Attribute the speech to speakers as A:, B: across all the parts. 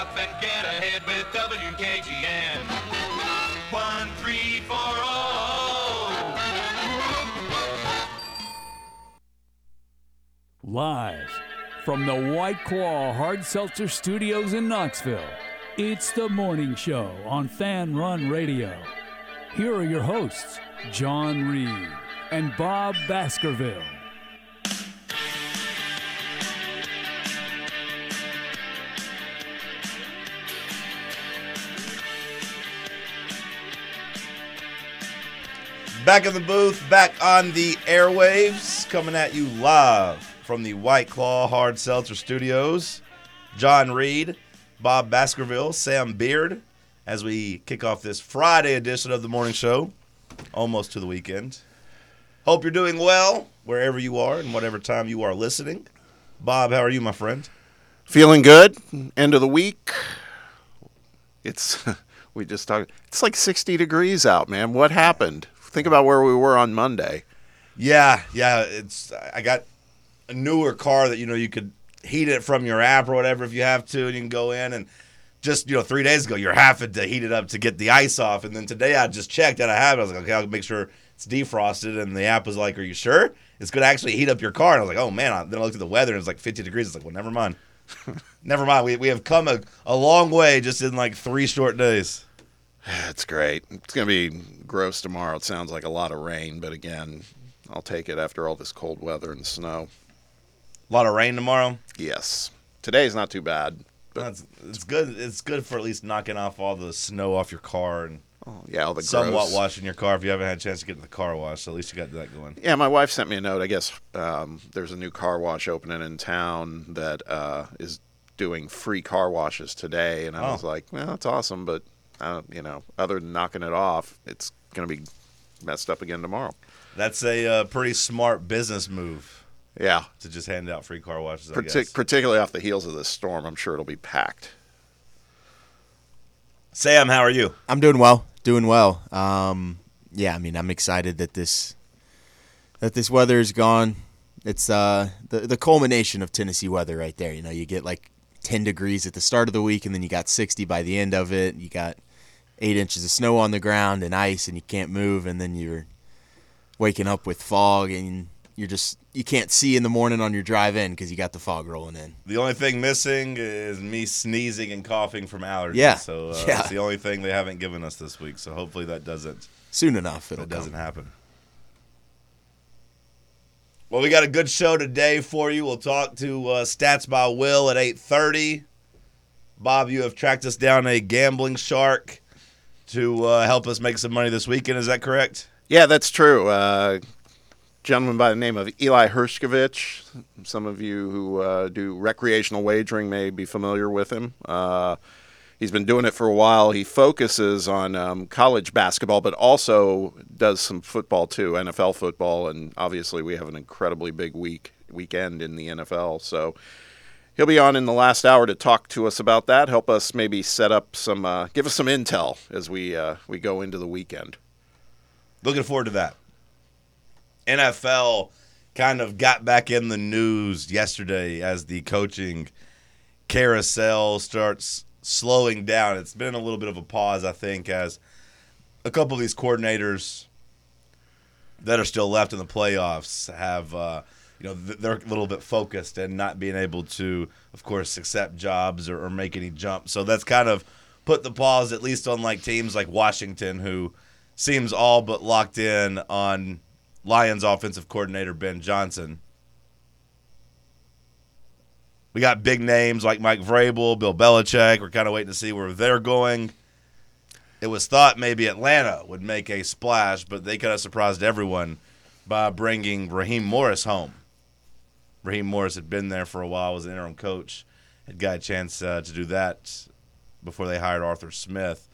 A: up and get ahead with WKGN. One, three, four, oh.
B: Live from the White Claw Hard Seltzer Studios in Knoxville, it's the morning show on Fan Run Radio. Here are your hosts, John Reed and Bob Baskerville.
C: Back in the booth, back on the airwaves, coming at you live from the White Claw Hard Seltzer Studios. John Reed, Bob Baskerville, Sam Beard, as we kick off this Friday edition of the morning show, almost to the weekend. Hope you're doing well wherever you are and whatever time you are listening. Bob, how are you, my friend?
D: Feeling good. End of the week. It's we just talked. It's like 60 degrees out, man. What happened? Think about where we were on Monday.
C: Yeah, yeah. It's I got a newer car that you know you could heat it from your app or whatever if you have to, and you can go in and just you know three days ago you're having to heat it up to get the ice off, and then today I just checked and I have it. I was like, okay, I'll make sure it's defrosted, and the app was like, are you sure it's going to actually heat up your car? And I was like, oh man. I, then I looked at the weather and it's like 50 degrees. It's like, well, never mind. never mind. We we have come a, a long way just in like three short days.
D: It's great. It's going to be gross tomorrow. It sounds like a lot of rain, but again, I'll take it after all this cold weather and snow.
C: A lot of rain tomorrow.
D: Yes. Today's not too bad. But
C: That's it's good. It's good for at least knocking off all the snow off your car and
D: oh, yeah, all the
C: somewhat
D: gross.
C: washing your car if you haven't had a chance to get in the car wash. So at least you got that going.
D: Yeah, my wife sent me a note. I guess um, there's a new car wash opening in town that uh, is doing free car washes today, and I
C: Oh.
D: was like, "Well, that's awesome," but uh, you know, other than knocking it off, it's going to be messed up again tomorrow.
C: That's a uh, pretty smart business move
D: Yeah,
C: to just hand out free car washes. I
D: Partic-
C: guess.
D: particularly off the heels of this storm, I'm sure it'll be packed.
C: Sam, how are you?
E: I'm doing well, doing well. Um, yeah, I mean, I'm excited that this that this weather is gone. It's uh, the the culmination of Tennessee weather right there. You know, you get like 10 degrees at the start of the week, and then you got 60 by the end of it. You got eight inches of snow on the ground and ice, and you can't move, and then you're waking up with fog, and you're just you can't see in the morning on your drive in because you got the fog rolling in.
C: The only thing missing is me sneezing and coughing from allergies.
E: Yeah.
C: So uh,
E: Yeah.
C: that's the only thing they haven't given us this week. So hopefully that doesn't
E: Soon enough, it'll
C: that doesn't
E: come.
C: happen. Well, we got a good show today for you. We'll talk to uh, Stats by Will at eight thirty. Bob, you have tracked us down a gambling shark to uh, help us make some money this weekend. Is that correct?
D: Yeah, that's true. Uh, gentleman by the name of Eli Hershkovich. Some of you who uh, do recreational wagering may be familiar with him. Uh, he's been doing it for a while. He focuses on um, college basketball, but also does some football too, NFL football, and obviously we have an incredibly big week weekend in the NFL. So he'll be on in the last hour to talk to us about that. Help us maybe set up some, uh, give us some intel as we uh, we go into the weekend.
C: Looking forward to that. NFL kind of got back in the news yesterday as the coaching carousel starts slowing down. It's been a little bit of a pause, I think, as a couple of these coordinators that are still left in the playoffs have, uh, you know, they're a little bit focused and not being able to, of course, accept jobs or, or make any jumps. So that's kind of put the pause, at least on like teams like Washington, who seems all but locked in on Lions offensive coordinator Ben Johnson. We got big names like Mike Vrabel, Bill Belichick. We're kind of waiting to see where they're going. It was thought maybe Atlanta would make a splash, but they kind of surprised everyone by bringing Raheem Morris home. Raheem Morris had been there for a while, was an interim coach, had got a chance uh, to do that before they hired Arthur Smith.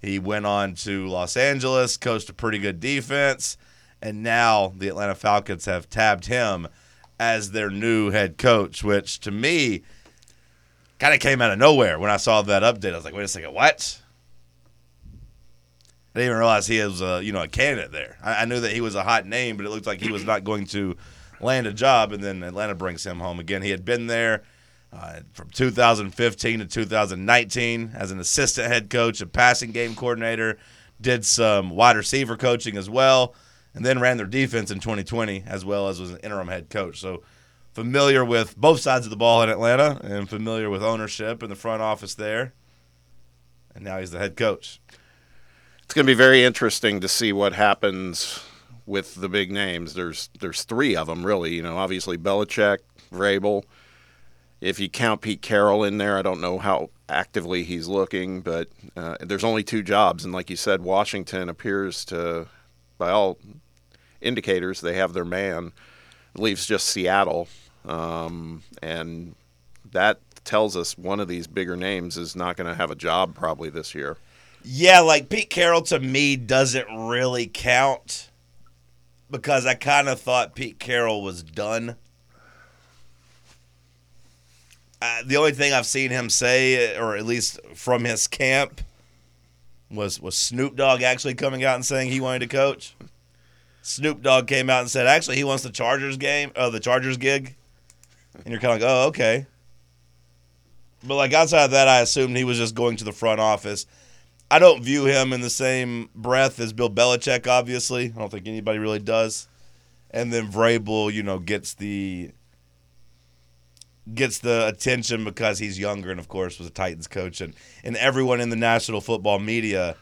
C: He went on to Los Angeles, coached a pretty good defense, and now the Atlanta Falcons have tabbed him as their new head coach, which to me kind of came out of nowhere when I saw that update. I was like, wait a second, what? I didn't even realize he was a you know a candidate there. I, I knew that he was a hot name, but it looked like he was not going to land a job. And then Atlanta brings him home again. He had been there Uh, from 2015 to 2019, as an assistant head coach a passing game coordinator, did some wide receiver coaching as well, and then ran their defense in 2020 as well as was an interim head coach. So familiar with both sides of the ball in Atlanta and familiar with ownership and the front office there. And now he's the head coach.
D: It's going to be very interesting to see what happens with the big names. There's there's three of them really. You know, obviously Belichick, Vrabel. If you count Pete Carroll in there, I don't know how actively he's looking, but uh, there's only two jobs, and like you said, Washington appears to, by all indicators, they have their man. Leaves just Seattle, um, and that tells us one of these bigger names is not going to have a job probably this year.
C: Yeah, like Pete Carroll to me doesn't really count because I kind of thought Pete Carroll was done. Uh, the only thing I've seen him say, or at least from his camp, was was Snoop Dogg actually coming out and saying he wanted to coach. Snoop Dogg came out and said actually he wants the Chargers game, uh, the Chargers gig, and you're kind of like, oh okay. But like outside of that, I assumed he was just going to the front office. I don't view him in the same breath as Bill Belichick. Obviously, I don't think anybody really does. And then Vrabel, you know, gets the gets the attention because he's younger and of course was a Titans coach and and everyone in the national football media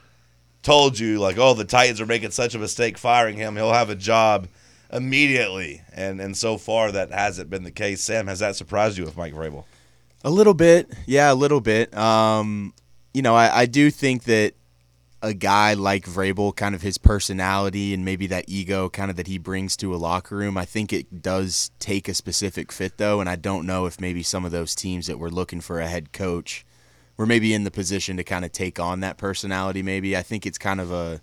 C: told you like oh the Titans are making such a mistake firing him he'll have a job immediately and and so far that hasn't been the case Sam has that surprised you with Mike Vrabel
E: A little bit, yeah, a little bit. Um, you know, I, I do think that a guy like Vrabel, kind of his personality and maybe that ego, kind of that he brings to a locker room, I think it does take a specific fit though, and I don't know if maybe some of those teams that were looking for a head coach were maybe in the position to kind of take on that personality. Maybe I think it's kind of a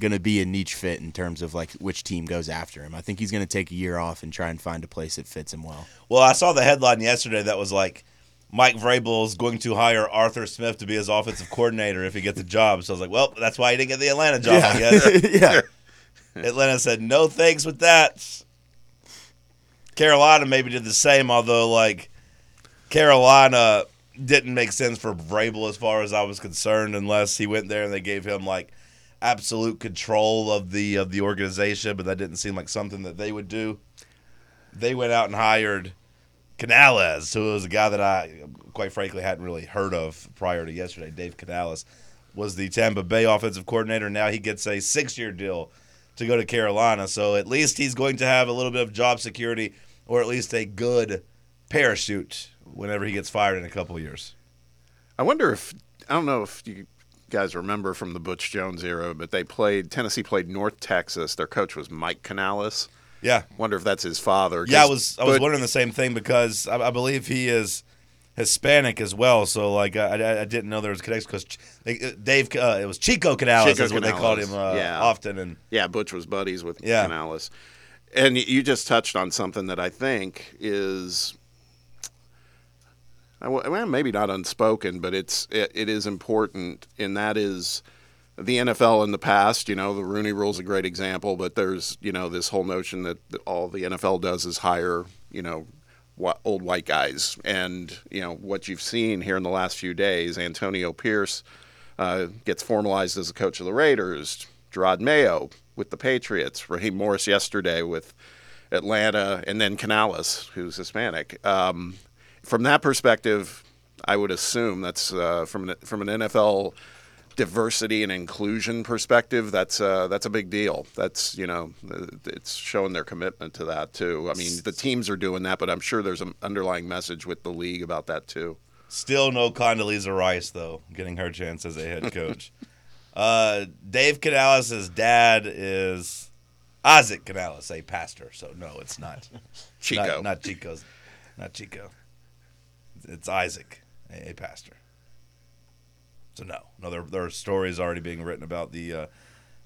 E: going to be a niche fit in terms of like which team goes after him. I think he's going to take a year off and try and find a place that fits him well.
C: Well, I saw the headline yesterday that was like Mike Vrabel is going to hire Arthur Smith to be his offensive coordinator if he gets a job. So I was like, well, that's why he didn't get the Atlanta job, I guess.
E: yeah.
C: Atlanta said, no thanks with that. Carolina maybe did the same, although, like, Carolina didn't make sense for Vrabel as far as I was concerned unless he went there and they gave him, like, absolute control of the of the organization, but that didn't seem like something that they would do. They went out and hired Canales, who was a guy that I, quite frankly, hadn't really heard of prior to yesterday. Dave Canales was the Tampa Bay offensive coordinator. Now he gets a six-year deal to go to Carolina, so at least he's going to have a little bit of job security, or at least a good parachute whenever he gets fired in a couple years.
D: I wonder if I don't know if you guys remember from the Butch Jones era, but they played Tennessee played North Texas. Their coach was Mike Canales.
C: Yeah,
D: Wonder if that's his father.
C: yeah. I was I was
D: Butch-
C: wondering the same thing because I, I believe he is Hispanic as well. So like I, I, I didn't know there was a connection because Dave uh, it was Chico Canales
D: Chico
C: is what they called him uh,
D: yeah.
C: often and.
D: Yeah, Butch was buddies with
C: Yeah.
D: Canales. And you just touched on something that I think is, well, maybe not unspoken, but it's it, it is important, and that is the NFL in the past. You know, the Rooney Rule is a great example, but there's you know this whole notion that all the NFL does is hire you know old white guys, and you know what you've seen here in the last few days, Antonio Pierce uh, gets formalized as a coach of the Raiders. Jerod Mayo with the Patriots. Raheem Morris yesterday with Atlanta, and then Canales, who's Hispanic. Um, from that perspective, I would assume that's uh, from an, from an NFL diversity and inclusion perspective. That's uh, that's a big deal. That's you know, it's showing their commitment to that too. I mean, the teams are doing that, but I'm sure there's an underlying message with the league about that too.
C: Still no Condoleezza Rice though, getting her chance as a head coach. uh, Dave Canales' dad is Isaac Canales, a pastor. So no, it's not
D: Chico.
C: Not, not Chico's, not Chico. It's Isaac, a, a pastor. So no, no, there, there are stories already being written about the uh,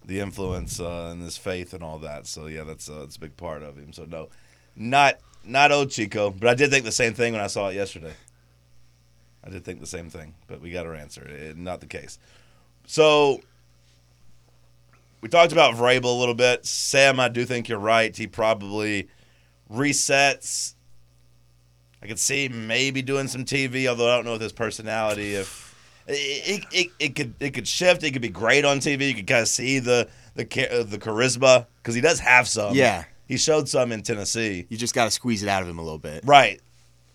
C: the influence uh, and his faith and all that. So yeah, that's uh, that's a big part of him. So no, not not old Chico, but I did think the same thing when I saw it yesterday. I did think the same thing, but we got our answer. It, not the case. So we talked about Vrabel a little bit. Sam, I do think you're right. He probably resets I could see maybe doing some TV, although I don't know with his personality if it, it, it, it could it could shift. It could be great on TV. You could kind of see the the uh, the charisma because he does have some.
E: Yeah.
C: he showed some in Tennessee.
E: You just got to squeeze it out of him a little bit.
C: Right.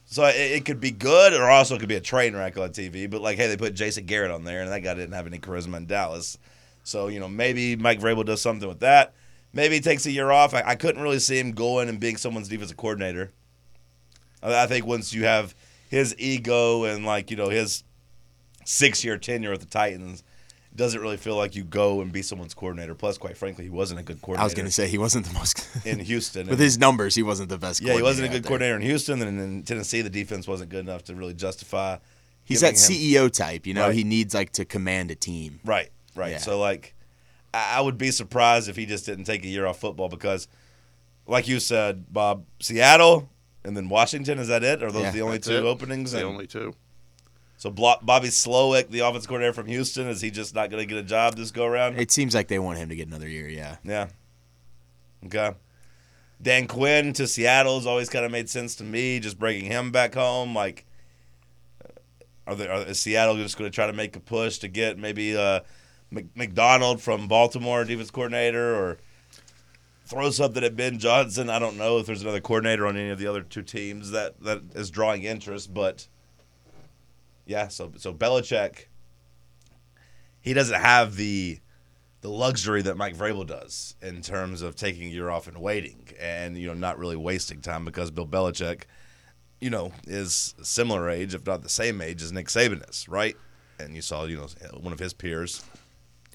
C: So it, it could be good, or also it could be a train wreck on TV. But like, hey, they put Jason Garrett on there, and that guy didn't have any charisma in Dallas. So you know, maybe Mike Vrabel does something with that. Maybe he takes a year off. I, I couldn't really see him going and being someone's defensive coordinator. I, I think once you have his ego and like you know his six year tenure with the Titans, it doesn't really feel like you go and be someone's coordinator. Plus, quite frankly, he wasn't a good coordinator.
E: I was going to say he wasn't the most.
C: in Houston.
E: With his numbers, he wasn't the best.
C: Yeah, he wasn't a good
E: coordinator.
C: coordinator in Houston, and in Tennessee, the defense wasn't good enough to really justify.
E: He's
C: giving
E: that
C: him-
E: CEO type, you know.
C: Right.
E: He needs like to command a team.
C: Right, right.
E: Yeah.
C: So like, I I would be surprised if he just didn't take a year off football because, like you said, Bob, Seattle and then Washington. Is that it? Are those
E: Yeah,
C: the only two
D: it.
C: openings?
D: The
C: And
D: only two.
C: So Blo- Bobby Slowik, the offense coordinator from Houston, is he just not going to get a job this go around?
E: It seems like they want him to get another year. Yeah.
C: Yeah. Okay. Dan Quinn to Seattle has always kind of made sense to me. Just bringing him back home, like, are they? Are, is Seattle just going to try to make a push to get maybe uh, Mc- Macdonald from Baltimore, defense coordinator, or throw something at Ben Johnson? I don't know if there's another coordinator on any of the other two teams that that is drawing interest, but yeah. So so Belichick, he doesn't have the the luxury that Mike Vrabel does in terms of taking a year off and waiting and you know not really wasting time because Bill Belichick, you know, is similar age, if not the same age as Nick Saban is, right? And you saw, you know, one of his peers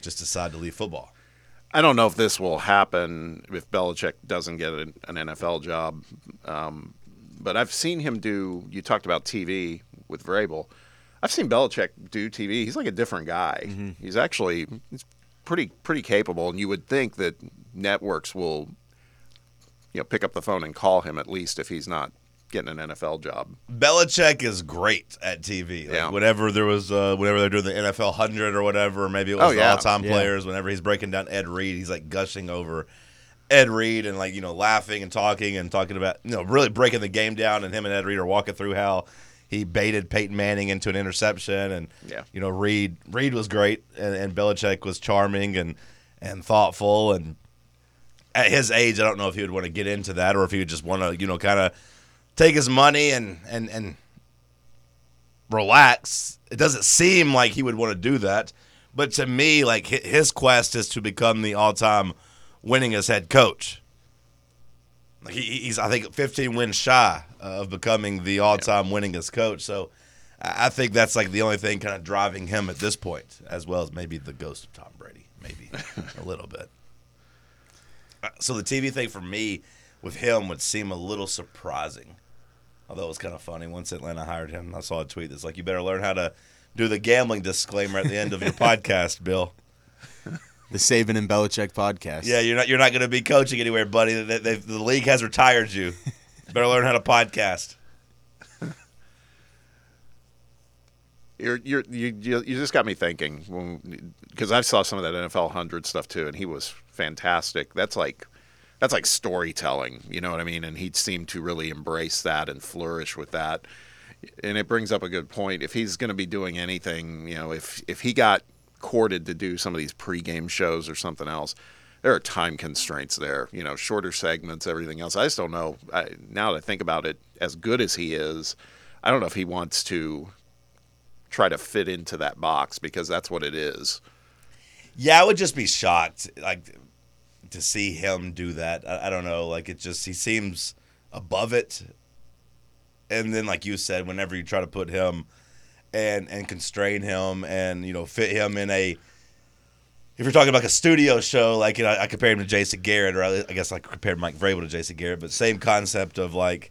C: just decide to leave football.
D: I don't know if this will happen if Belichick doesn't get an, an NFL job, um, but I've seen him do. You talked about TV with Vrabel. I've seen Belichick do TV. He's like a different guy. He's actually he's pretty pretty capable, and you would think that networks will, you know, pick up the phone and call him at least if he's not getting an NFL job.
C: Belichick is great at TV. Like
D: Yeah.
C: Whenever there was, uh, whenever they're doing the NFL hundred or whatever, maybe it was
D: Oh, yeah.
C: all-time
E: Yeah.
C: players. Whenever he's breaking down Ed Reed, he's like gushing over Ed Reed and like you know laughing and talking and talking about you know really breaking the game down. And him and Ed Reed are walking through how he baited Peyton Manning into an interception. And
D: Yeah.
C: you know Reed Reed was great and, and Belichick was charming and and thoughtful and at his age, I don't know if he would want to get into that or if he would just want to, you know, kind of take his money and and and relax. It doesn't seem like he would want to do that, but to me, like his quest is to become the all-time winningest head coach. Like he, he's, I think, 15 wins shy of becoming the all-time winningest coach. So. I I think that's like the only thing kind of driving him at this point, as well as maybe the ghost of Tom Brady, maybe a little bit. Uh, So the TV thing for me with him would seem a little surprising. Although it was kind of funny. Once Atlanta hired him, I saw a tweet that's like, "You better learn how to do the gambling disclaimer at the end of your podcast, Bill."
E: The Saban and Belichick podcast.
C: Yeah, you're not you're not going to be coaching anywhere, buddy. They, they, the league has retired you. better learn how to podcast.
D: You're, you're, you you you just got me thinking because I saw some of that NFL hundred stuff too, and he was fantastic. That's like that's like storytelling, you know what I mean? And he seemed to really embrace that and flourish with that. And it brings up a good point. If he's going to be doing anything, you know, if if he got courted to do some of these pregame shows or something else, there are time constraints there. You know, shorter segments, everything else. I just don't know. I, now that I think about it, as good as he is, I don't know if he wants to try to fit into that box because that's what it is.
C: Yeah, I would just be shocked, like to see him do that. I, I don't know, like it just he seems above it. And then, like you said, whenever you try to put him and and constrain him and you know fit him in a, if you're talking about like a studio show, like you know, I compared him to Jason Garrett, or I I guess I compared Mike Vrabel to Jason Garrett, but same concept of like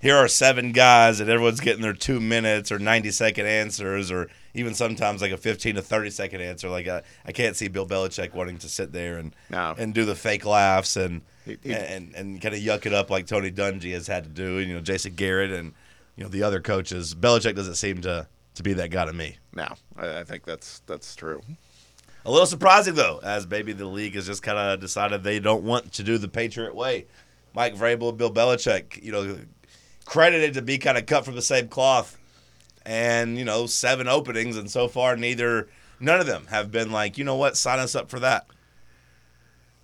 C: here are seven guys and everyone's getting their two minutes or 90 second answers or even sometimes like a 15 to 30 second answer like I, I can't see bill belichick wanting to sit there and
D: No.
C: and do the fake laughs and
D: He- he-
C: and, and kind of yuck it up like tony dungy has had to do and you know jason garrett and you know the other coaches belichick doesn't seem to to be that guy to me
D: Now, I, I think that's that's true.
C: a little surprising though, as maybe the league has just kind of decided they don't want to do the Patriot way. Mike Vrabel, Bill Belichick, you know, credited to be kind of cut from the same cloth. And you know, seven openings, and so far neither, none of them have been like, you know what, sign us up for that.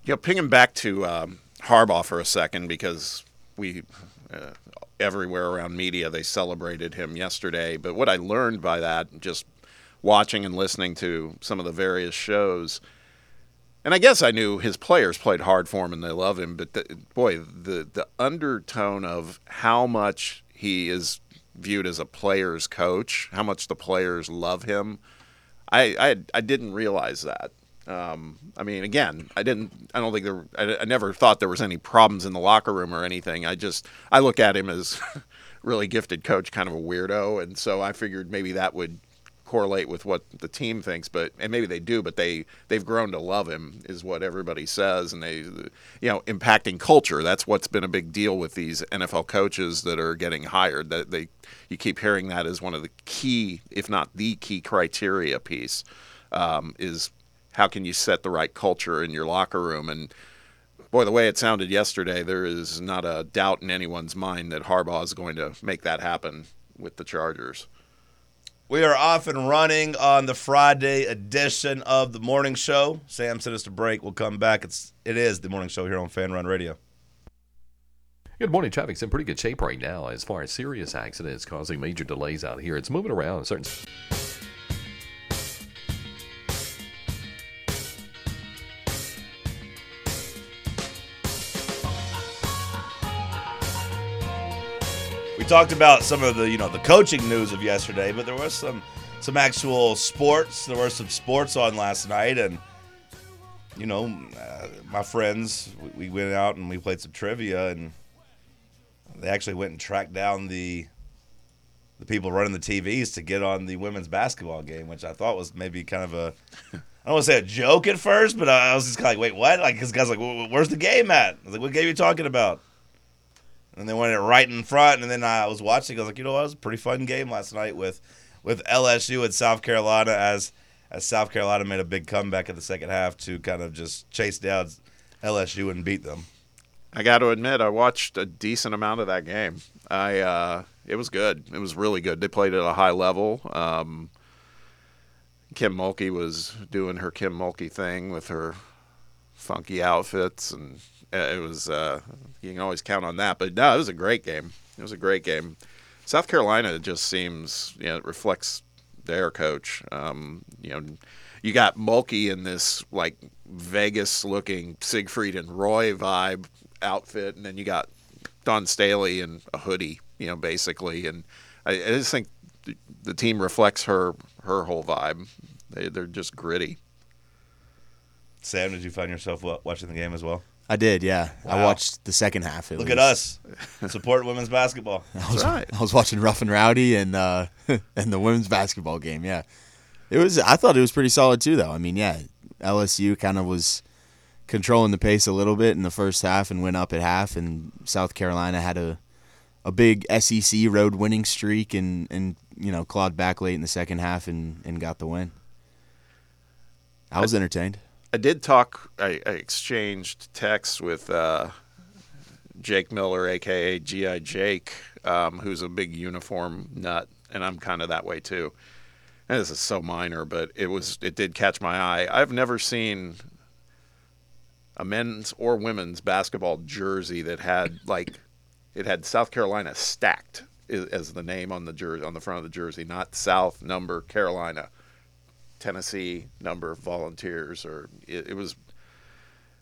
D: You know, pinging back to um, Harbaugh for a second because we uh, everywhere around media they celebrated him yesterday. But what I learned by that, just watching and listening to some of the various shows, and I guess I knew his players played hard for him and they love him. But the, boy, the the undertone of how much he is viewed as a player's coach, how much the players love him. I, I, I didn't realize that. Um, I mean, again, I didn't. I don't think there. I, I, never thought there was any problems in the locker room or anything. I just I look at him as really gifted coach, kind of a weirdo, and so I figured maybe that would correlate with what the team thinks. But and maybe they do, but they they've grown to love him, is what everybody says, and they, you know, impacting culture. That's what's been a big deal with these NFL coaches that are getting hired. That they you keep hearing that as one of the key, if not the key criteria piece, um, is how can you set the right culture in your locker room? And boy, the way it sounded yesterday, there is not a doubt in anyone's mind that Harbaugh is going to make that happen with the Chargers.
C: We are off and running on the Friday edition of the morning show. Sam sent us to break. We'll come back. It's it is the morning show here on Fan Run Radio.
F: Good morning. Traffic's in pretty good shape right now as far as serious accidents causing major delays out here. It's moving around. Certain.
C: Talked about some of the you know the coaching news of yesterday, but there was some some actual sports. There were some sports on last night, and you know, uh, my friends, we, we went out and we played some trivia, and they actually went and tracked down the the people running the TVs to get on the women's basketball game, which I thought was maybe kind of a I don't want to say a joke at first, but I was just kind of like, wait, what? Like, this guy's like, where's the game at? I was like, what game are you talking about? And they wanted it right in front. And then I was watching. I was like, you know, what? it was a pretty fun game last night with with LSU and South Carolina as as South Carolina made a big comeback in the second half to kind of just chase down LSU and beat them.
D: I got to admit, I watched a decent amount of that game. I uh, it was good. It was really good. They played at a high level. Um, Kim Mulkey was doing her Kim Mulkey thing with her funky outfits and uh, it was uh, you can always count on that. But no, it was a great game. It was a great game. South Carolina just seems you know it reflects their coach. Um, you know, you got Mulkey in this like Vegas looking Siegfried and Roy vibe outfit, and then you got Dawn Staley in a hoodie. You know, basically, and I, I just think the, the team reflects her her whole vibe. They they're just gritty.
C: Sam, did you find yourself watching the game as well?
E: I did, yeah. Wow. I watched the second half.
C: Look least. at us, support women's basketball.
E: I was, right. I was watching Rough and Rowdy and uh, and the women's basketball game. Yeah, it was. I thought it was pretty solid too, though. I mean, yeah, LSU kind of was controlling the pace a little bit in the first half and went up at half, and South Carolina had a a big SEC road winning streak and and you know clawed back late in the second half and and got the win. I was entertained.
D: I did talk. I, I exchanged texts with uh, Jake Miller, aka GI Jake, um, who's a big uniform nut, and I'm kind of that way too. And this is so minor, but it was. It did catch my eye. I've never seen a men's or women's basketball jersey that had like it had South Carolina stacked as the name on the jersey on the front of the jersey, not South number Carolina. Tennessee number of volunteers, or it, it was.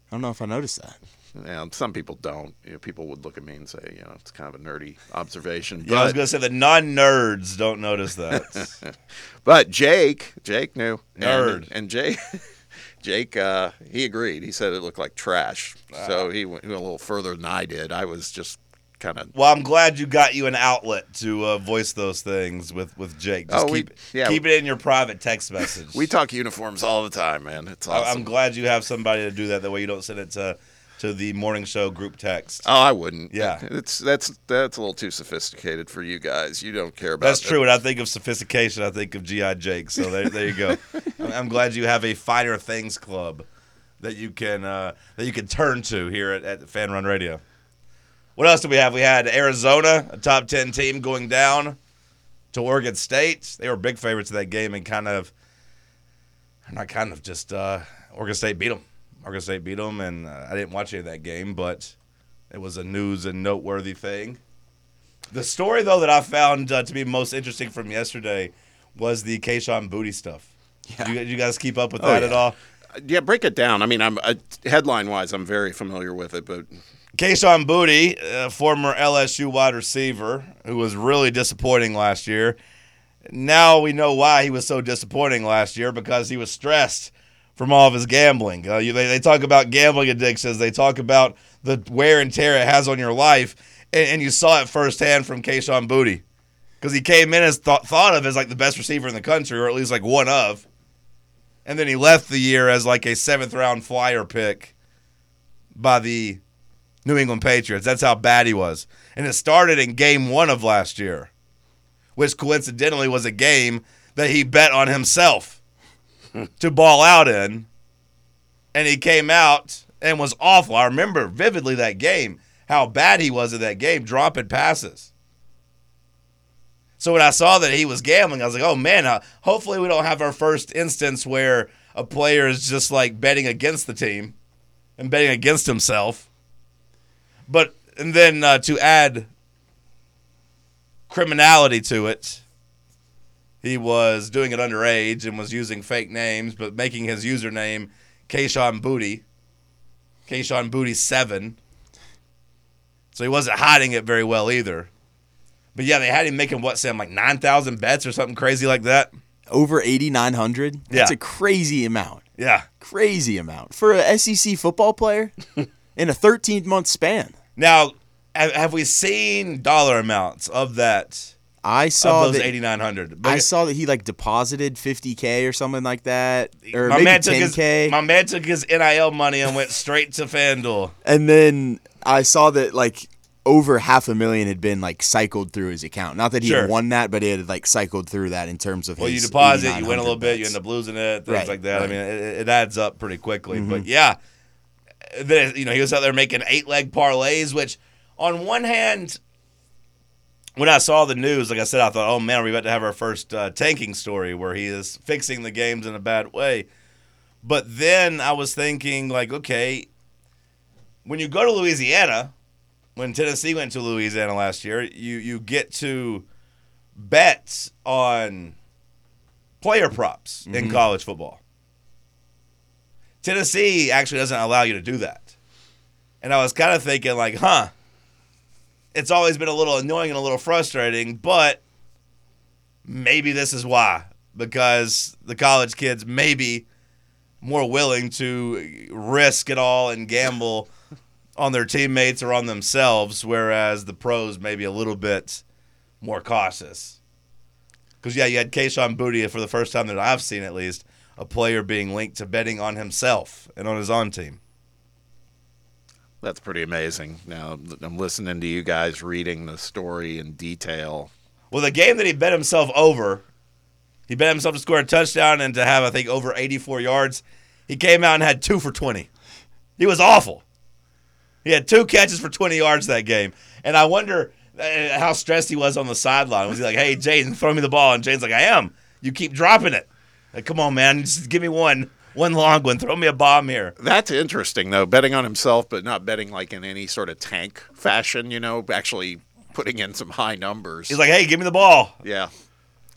E: I don't know if I noticed that.
D: And some people don't. You know, people would look at me and say, you know, it's kind of a nerdy observation.
C: yeah, but, I was going to say the non-nerds don't notice that.
D: but Jake, Jake knew.
C: Nerd.
D: And, and Jake, Jake, uh, he agreed. He said it looked like trash. Wow. So he went, he went a little further than I did. I was just kind of.
C: Well, I'm glad you got you an outlet to uh, voice those things with with Jake. Just oh, keep we, yeah. keep it in your private text message.
D: we talk uniforms all the time, man. It's awesome.
C: I'm glad you have somebody to do that. That way you don't send it to to the morning show group text.
D: Oh, I wouldn't.
C: Yeah,
D: it's that's that's a little too sophisticated for you guys. You don't care about.
C: That's true. When I think of sophistication, I think of GI Jake. So there, there you go. I'm glad you have a finer things club that you can uh, that you can turn to here at, at Fan Run Radio. What else do we have? We had Arizona, a top 10 team, going down to Oregon State. They were big favorites of that game and kind of, not kind of, just uh, Oregon State beat them. Oregon State beat them, and uh, I didn't watch any of that game, but it was a news and noteworthy thing. The story, though, that I found uh, to be most interesting from yesterday was the Kayshon Boutte stuff.
D: Yeah.
C: You, you guys keep up with
D: Oh,
C: that
D: yeah.
C: at all?
D: Yeah, break it down. I mean, I'm uh, headline wise, I'm very familiar with it, but
C: Kayshon Boutte, former LSU wide receiver, who was really disappointing last year. Now we know why he was so disappointing last year because he was stressed from all of his gambling. Uh, you, they, they talk about gambling addictions. They talk about the wear and tear it has on your life, and, and you saw it firsthand from Kayshon Boutte because he came in as th- thought of as like the best receiver in the country, or at least like one of, and then he left the year as like a seventh round flyer pick by the New England Patriots. That's how bad he was. And it started in game one of last year, which coincidentally was a game that he bet on himself to ball out in. And he came out and was awful. I remember vividly that game, how bad he was in that game, dropping passes. So when I saw that he was gambling, I was like, oh man, uh, hopefully we don't have our first instance where a player is just like betting against the team and betting against himself. But and then uh, to add criminality to it, he was doing it underage and was using fake names, but making his username Kayshon Boutte, Kayshon Boutte Seven. So he wasn't hiding it very well either. But yeah, they had him making what, Sam, like nine thousand bets or something crazy like that.
E: Over 8,900. That's
C: Yeah.
E: a crazy amount.
C: Yeah.
E: Crazy amount for a SEC football player in a 13 month span.
C: Now, have, have we seen dollar amounts of that?
E: I saw
C: of those
E: that.
C: eighty nine hundred.
E: I saw that he like deposited 50k or something like that, or
C: my
E: maybe
C: man took his
E: 10k.
C: my man took his NIL money and went straight to FanDuel.
E: and then I saw that like over half a million had been like cycled through his account. Not that he
C: Sure.
E: won that, but he had like cycled through that in terms of
C: Well, you deposit, you win a
E: 8,900
C: little bit, you end up losing it, things
E: Right,
C: like that. I mean, it, it adds up pretty quickly. But mm-hmm. yeah, then you know he was out there making eight leg parlays, which on one hand. When I saw the news, like I said, I thought, "Oh man, are we about to have our first uh, tanking story where he is fixing the games in a bad way?" But then I was thinking, like, okay, when you go to Louisiana, when Tennessee went to Louisiana last year, you you get to bet on player props in college football. Tennessee actually doesn't allow you to do that. And I was kind of thinking like, huh, it's always been a little annoying and a little frustrating, but maybe this is why because the college kids may be more willing to risk it all and gamble on their teammates or on themselves, whereas the pros may be a little bit more cautious. Because yeah, you had Kayshon Boutte for the first time that I've seen, at least, a player being linked to betting on himself and on his own team.
D: that's pretty amazing. Now I'm listening to you guys reading the story in detail.
C: Well, the game that he bet himself over, he bet himself to score a touchdown and to have, I think, over 84 yards. He came out and had two for 20. He was awful. He had two catches for 20 yards that game. And I wonder uh, how stressed he was on the sideline. Was he like, hey, Jayden, throw me the ball? And Jayden's like, I am. You keep dropping it. Like, come on, man. Just give me one. One long one. Throw me a bomb here.
D: That's interesting though, betting on himself, but not betting like in any sort of tank fashion. You know, actually putting in some high numbers.
C: He's like, hey, give me the ball.
D: yeah,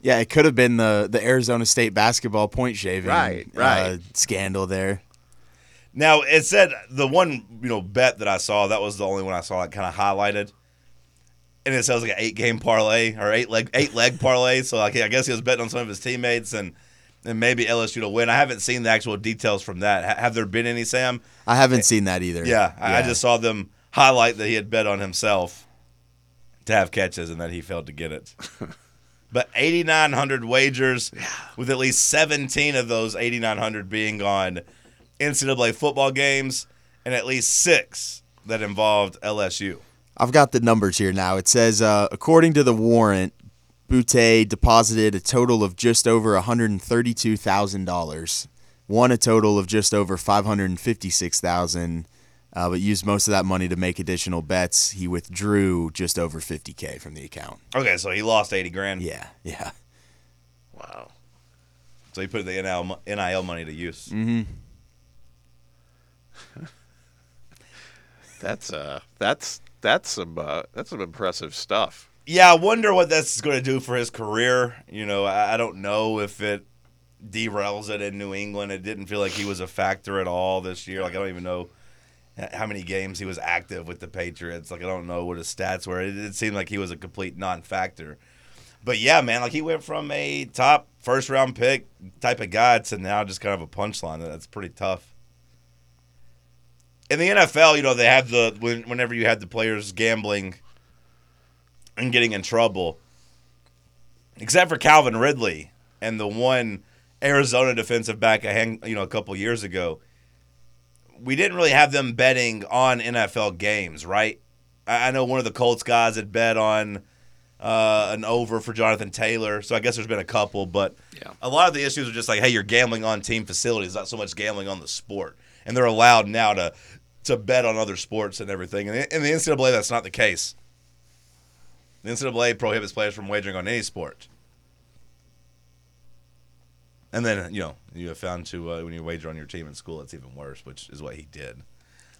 E: Yeah, it could have been the the Arizona State basketball point shaving
D: Right, right.
E: Uh, scandal there.
C: Now it said the one you know bet that I saw that was the only one I saw that kind of highlighted, and it says like an eight game parlay or eight leg eight leg parlay. So like I guess he was betting on some of his teammates and and maybe LSU to win. I haven't seen the actual details from that. Ha- have there been any, Sam?
E: I haven't seen that either.
C: Yeah, I I just saw them highlight that he had bet on himself to have catches and that he failed to get it. but 8,900 wagers, with at least 17 of those 8,900 being on NCAA football games, and at least six that involved LSU.
E: I've got the numbers here now. It says, uh, according to the warrant, Boutte deposited a total of just over $132,000, won a total of just over 556000 uh, but used most of that money to make additional bets. He withdrew just over 50k from the account.
C: Okay, so he lost eighty grand.
E: Yeah, yeah.
D: Wow.
C: So he put the NIL, NIL money to use.
E: Mm-hmm.
D: That's uh that's that's some uh, that's some impressive stuff.
C: Yeah, I wonder what that's going to do for his career. You know, I, don't know if it derails it in New England. It didn't feel like he was a factor at all this year. Like I don't even know how many games he was active with the Patriots. Like I don't know what his stats were. It, it seemed like he was a complete non-factor. But yeah, man, like he went from a top first round pick type of guy to now just kind of a punchline. That's pretty tough. In the NFL, you know, they have the when, whenever you had the players gambling and getting in trouble, except for Calvin Ridley and the one Arizona defensive back a hang, you know a couple years ago. We didn't really have them betting on NFL games, right? I, I know one of the Colts guys had bet on uh, an over for Jonathan Taylor, so I guess there's been a couple, but
D: Yeah.
C: a lot of the issues are just like, hey, you're gambling on team facilities, not so much gambling on the sport, and they're allowed now to to bet on other sports and everything. And in the NCAA, that's not the case. The NCAA prohibits players from wagering on any sport. And then you know you have found to uh, when you wager on your team in school, it's even worse, which is what he did.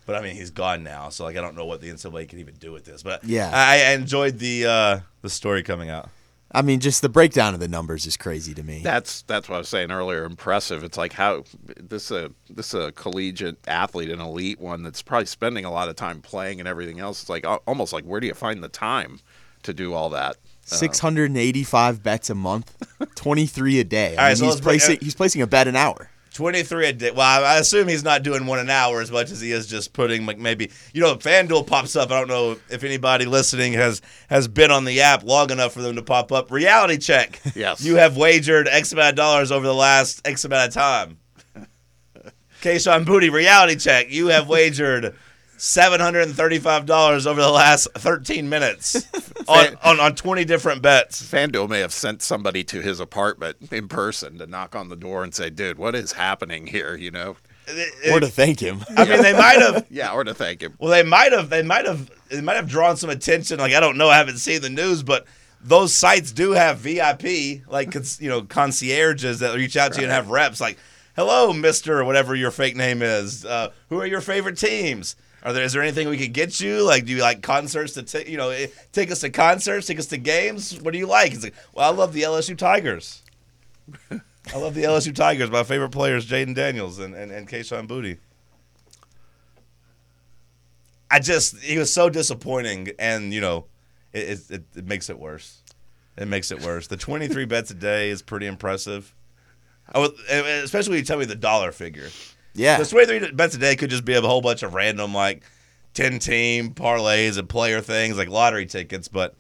C: But I mean, he's gone now, so like I don't know what the NCAA can even do with this. But
E: Yeah.
C: I, I enjoyed the uh, the story coming out.
E: I mean, just the breakdown of the numbers is crazy to me.
D: That's that's what I was saying earlier. Impressive. It's like how this is a this is a collegiate athlete, an elite one that's probably spending a lot of time playing and everything else. It's like almost like where do you find the time to do all that? Uh,
E: 685 bets a month, 23 a day. I
C: All right,
E: mean,
C: so
E: he's,
C: let's break-
E: placing, he's placing a bet an hour.
C: Twenty three a day. Well, I I assume he's not doing one an hour as much as he is just putting like maybe you know FanDuel pops up. I don't know if anybody listening has has been on the app long enough for them to pop up. Reality check.
D: Yes.
C: You have wagered X amount of dollars over the last X amount of time. Kayshon Boutte, reality check. You have wagered seven hundred and thirty-five dollars over the last thirteen minutes on, on on twenty different bets.
D: FanDuel may have sent somebody to his apartment in person to knock on the door and say, "Dude, what is happening here?" You know?
E: Or to thank him.
C: I mean, they might have.
D: Yeah, or to thank him.
C: Well, they might have. They might have. They might have drawn some attention. Like I don't know. I haven't seen the news, but those sites do have VIP, like you know, concierges that reach out to you and have reps. Like, hello, Mister, whatever your fake name is. Uh, who are your favorite teams? Are there? Is there anything we could get you? Like, do you like concerts to take? You know, eh, take us to concerts, take us to games. What do you like? Like, well, I love the LSU Tigers. I love the LSU Tigers. My favorite player is Jayden Daniels and and, and Kayshon Boutte. I just he was so disappointing, and you know, it it, it, makes it worse. It makes it worse. The twenty three bets a day is pretty impressive. I would, especially when you tell me the dollar figure.
E: Yeah.
C: Because twenty three bets a day could just be a whole bunch of random like ten team parlays and player things like lottery tickets, but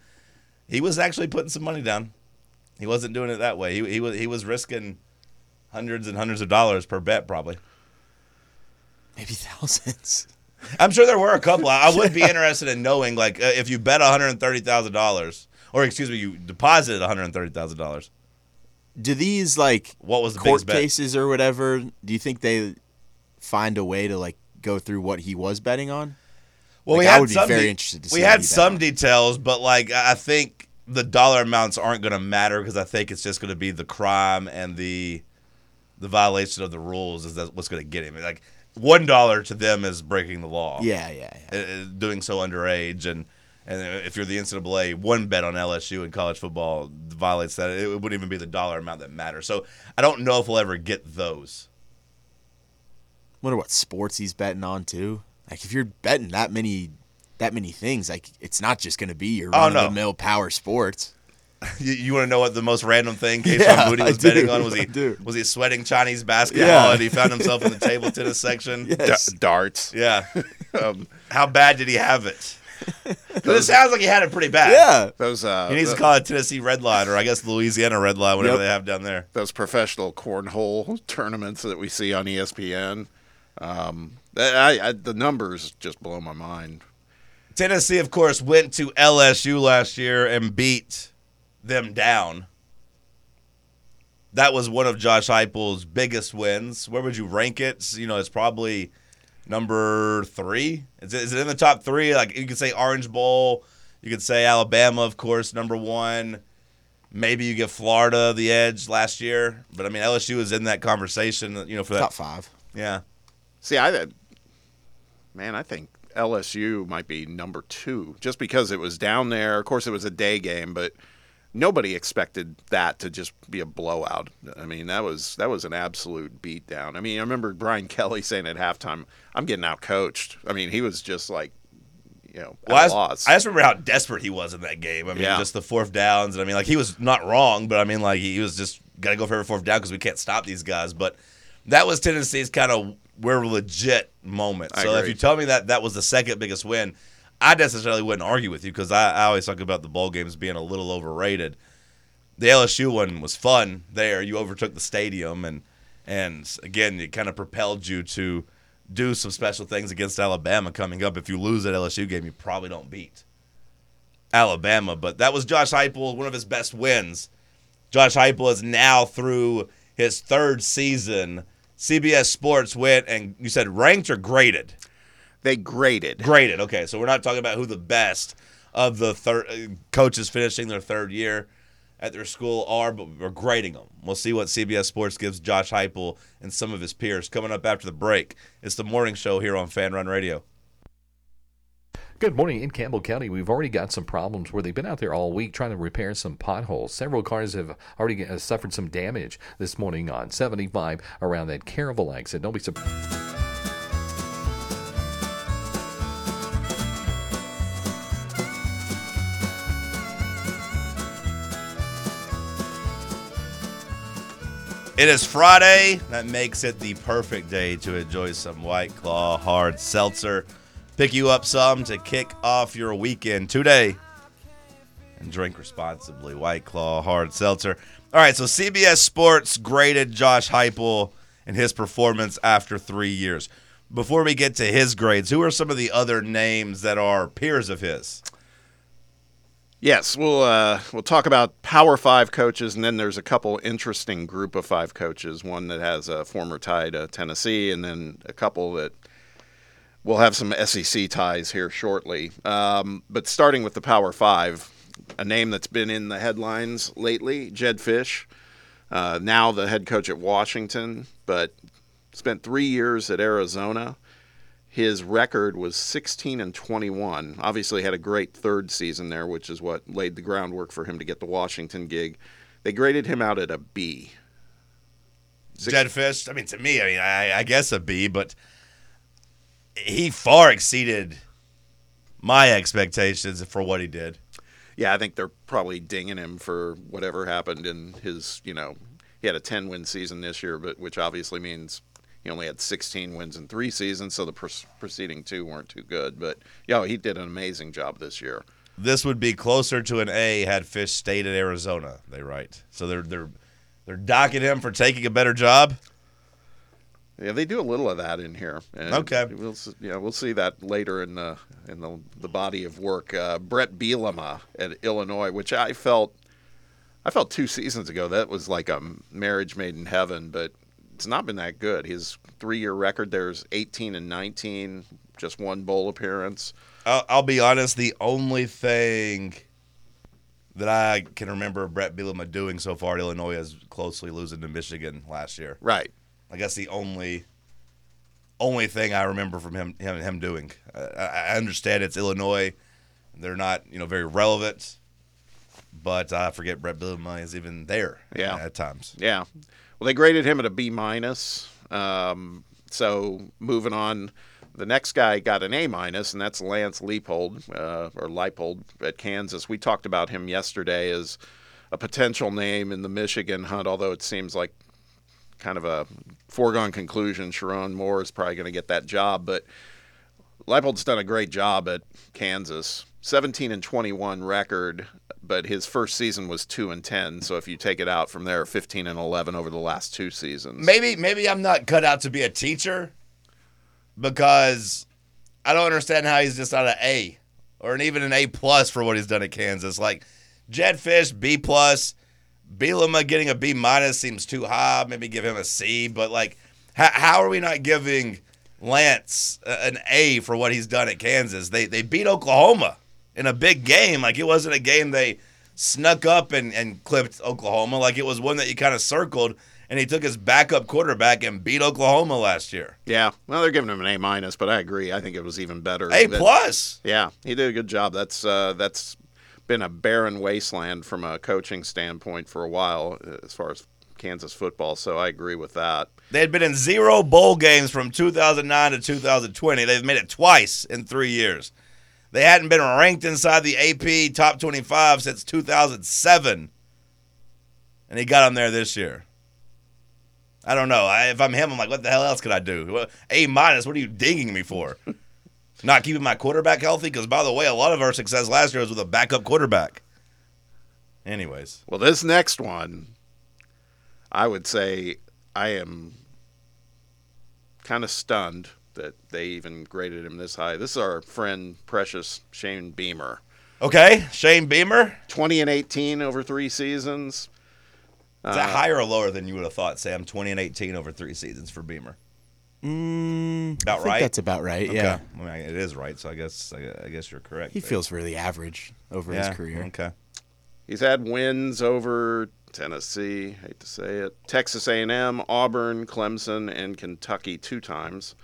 C: he was actually putting some money down. He wasn't doing it that way. He he was he was risking hundreds and hundreds of dollars per bet probably.
E: Maybe thousands.
C: I'm sure there were a couple. I would be interested in knowing, like, uh, if you bet one hundred thirty thousand dollars, or excuse me, you deposited one hundred thirty thousand dollars.
E: Do these like
C: What was the
E: court cases or whatever? Do you think they find a way to like go through what he was betting on?
C: Well,
E: Like,
C: we
E: I would be very
C: de-
E: interested to see We
C: had some
E: on.
C: details, but like, I think the dollar amounts aren't going to matter because I think it's just going to be the crime and the the violation of the rules is that what's going to get him. Like, one dollar to them is breaking the law.
E: Yeah, yeah, yeah.
C: uh, uh, doing so underage and and if you're the NCAA, one bet on LSU in college football violates that. It wouldn't even be the dollar amount that matters. So I don't know if we'll ever get those.
E: Wonder what sports he's betting on too. Like if you're betting that many that many things, like it's not just gonna be your
C: Oh,
E: run
C: no.
E: of the mill power sports.
C: You, you want to know what the most random thing Kayshon
E: Yeah,
C: Boutte
E: I
C: was betting
E: do,
C: on? Was he
E: do.
C: was he sweating Chinese basketball
E: Yeah.
C: and he found himself in the table tennis section?
E: Yes.
D: D- darts.
C: Yeah.
D: Um,
C: How bad did he have it? 'Cause it sounds like he had it pretty bad.
E: Yeah.
D: those uh,
C: He needs to call it Tennessee Red Line or I guess Louisiana Red Line, whatever
E: Yep.
C: they have down there.
D: those professional cornhole tournaments that we see on ESPN. Um, I, I, the numbers just blow my mind.
C: Tennessee, of course, went to LSU last year and beat them down. That was one of Josh Heupel's biggest wins. Where would you rank it? You know, it's probably number three. Is it, is it in the top three? Like you could say Orange Bowl, you could say Alabama, of course, number one. Maybe you give Florida the edge last year, but I mean LSU was in that conversation. You know, for that.
E: Top five.
C: Yeah,
D: See, I man, I think LSU might be number two just because it was down there. Of course, it was a day game, but nobody expected that to just be a blowout. I mean, that was that was an absolute beatdown. I mean, I remember Brian Kelly saying at halftime, "I'm getting out coached." I mean, he was just like, you know,
C: Well, I just. I just remember how desperate he was in that game. I mean,
D: Yeah.
C: just the fourth downs, and I mean, like he was not wrong, but I mean, like he was just got to go for every fourth down because we can't stop these guys. But that was Tennessee's kind of we're legit moment.
D: I
C: so if you tell me that that was the second biggest win, I necessarily wouldn't argue with you because I, I always talk about the bowl games being a little overrated. The LSU one was fun there. You overtook the stadium, and and again, it kind of propelled you to do some special things against Alabama coming up. If you lose that LSU game, you probably don't beat Alabama. But that was Josh Heupel, one of his best wins. Josh Heupel is now through his third season. CBS Sports went and you said ranked or graded?
D: they graded.
C: Graded. Okay, so we're not talking about who the best of the third coaches finishing their third year at their school are, but we're grading them. We'll see what CBS Sports gives Josh Heupel and some of his peers coming up after the break. It's the morning show here on Fan Run Radio.
F: Good morning. In Campbell County, we've already got some problems where they've been out there all week trying to repair some potholes. Several cars have already uh, suffered some damage this morning on 75 around that Caryville exit. Don't be surprised.
C: It is Friday. That makes it the perfect day to enjoy some White Claw hard seltzer. Pick you up some to kick off your weekend today. And drink responsibly. White Claw hard seltzer. All right, so CBS Sports graded Josh Heupel and his performance after three years. Before we get to his grades, who are some of the other names that are peers of his?
D: Yes, we'll uh, we'll talk about Power Five coaches, and then there's a couple interesting Group of Five coaches. One that has a former tie to Tennessee, and then a couple that will have some SEC ties here shortly. Um, but starting with the Power Five, a name that's been in the headlines lately, Jedd Fisch, uh, now the head coach at Washington, but spent three years at Arizona. His record was 16 and 21. Obviously, had a great third season there, which is what laid the groundwork for him to get the Washington gig. They graded him out at a B. Six-
C: Jedd Fisch. I mean, to me, I mean, I, I guess a B, but he far exceeded my expectations for what he did.
D: Yeah, I think they're probably dinging him for whatever happened in his, you know, he had a 10 win season this year, but which obviously means he only had 16 wins in three seasons, so the pres- preceding two weren't too good. But, yo, he did an amazing job this year.
C: This would be closer to an A had Fisch stayed at Arizona. They write. So they're they're they're docking him for taking a better job.
D: Yeah, they do a little of that in here. And
C: Okay.
D: we'll yeah we'll see that later in the in the, the body of work. Uh, Bret Bielema at Illinois, which I felt I felt two seasons ago that was like a marriage made in heaven, but it's not been that good. His three year record there's 18 and 19, just one bowl appearance.
C: I'll, I'll be honest. The only thing that I can remember Bret Bielema doing so far at Illinois is closely losing to Michigan last year.
D: Right.
C: Like that's the only only thing I remember from him him, him doing. Uh, I, I understand it's Illinois; they're not you know very relevant, but I forget Bret Bielema is even there.
D: Yeah.
C: at times.
D: Yeah. Well, they graded him at a B minus. Um, so moving on, the next guy got an A minus, and that's Lance Leipold uh, or Leipold at Kansas. We talked about him yesterday as a potential name in the Michigan hunt, although it seems like kind of a foregone conclusion. Sherrone Moore is probably going to get that job, but Leipold's done a great job at Kansas. 17 and 21 record, but his first season was 2 and 10. So if you take it out from there, 15 and 11 over the last two seasons.
C: Maybe maybe I'm not cut out to be a teacher because I don't understand how he's just not an A or an, even an A plus for what he's done at Kansas. Like Jedd Fisch B plus, Bielema getting a B minus seems too high. Maybe give him a C. But like, how, how are we not giving Lance an A for what he's done at Kansas. They they beat Oklahoma in a big game. Like it wasn't a game they snuck up and, and clipped Oklahoma. Like it was one that you kind of circled. And he took his backup quarterback and beat Oklahoma last year.
D: Yeah, well, they're giving him an A minus, but I agree. I think it was even better.
C: A plus.
D: Yeah, he did a good job. That's uh, that's been a barren wasteland from a coaching standpoint for a while uh, as far as Kansas football. So I agree with that.
C: They had been in zero bowl games from 2009 to 2020. They've made it twice in three years. They hadn't been ranked inside the AP top 25 since 2007. And he got them there this year. I don't know. I, if I'm him, I'm like, what the hell else could I do? A minus, what are you dinging me for? Not keeping my quarterback healthy? Because, by the way, a lot of our success last year was with a backup quarterback. Anyways,
D: Well, this next one, I would say I am kind of stunned that they even graded him this high. This is our friend, precious Shane Beamer.
C: okay, Shane Beamer.
D: 20 and 18 over three seasons.
C: Is that uh, higher or lower than you would have thought, Sam? 20 and 18 over three seasons for Beamer.
E: Mm,
C: About
E: I think
C: right?
E: That's about right. Yeah.
C: Okay. I mean, it is right, so I guess I, I guess you're correct.
E: He
C: there.
E: feels really average over
C: yeah,
E: his career.
C: Okay.
D: He's had wins over Tennessee, hate to say it, Texas A&M, Auburn, Clemson, and Kentucky two times.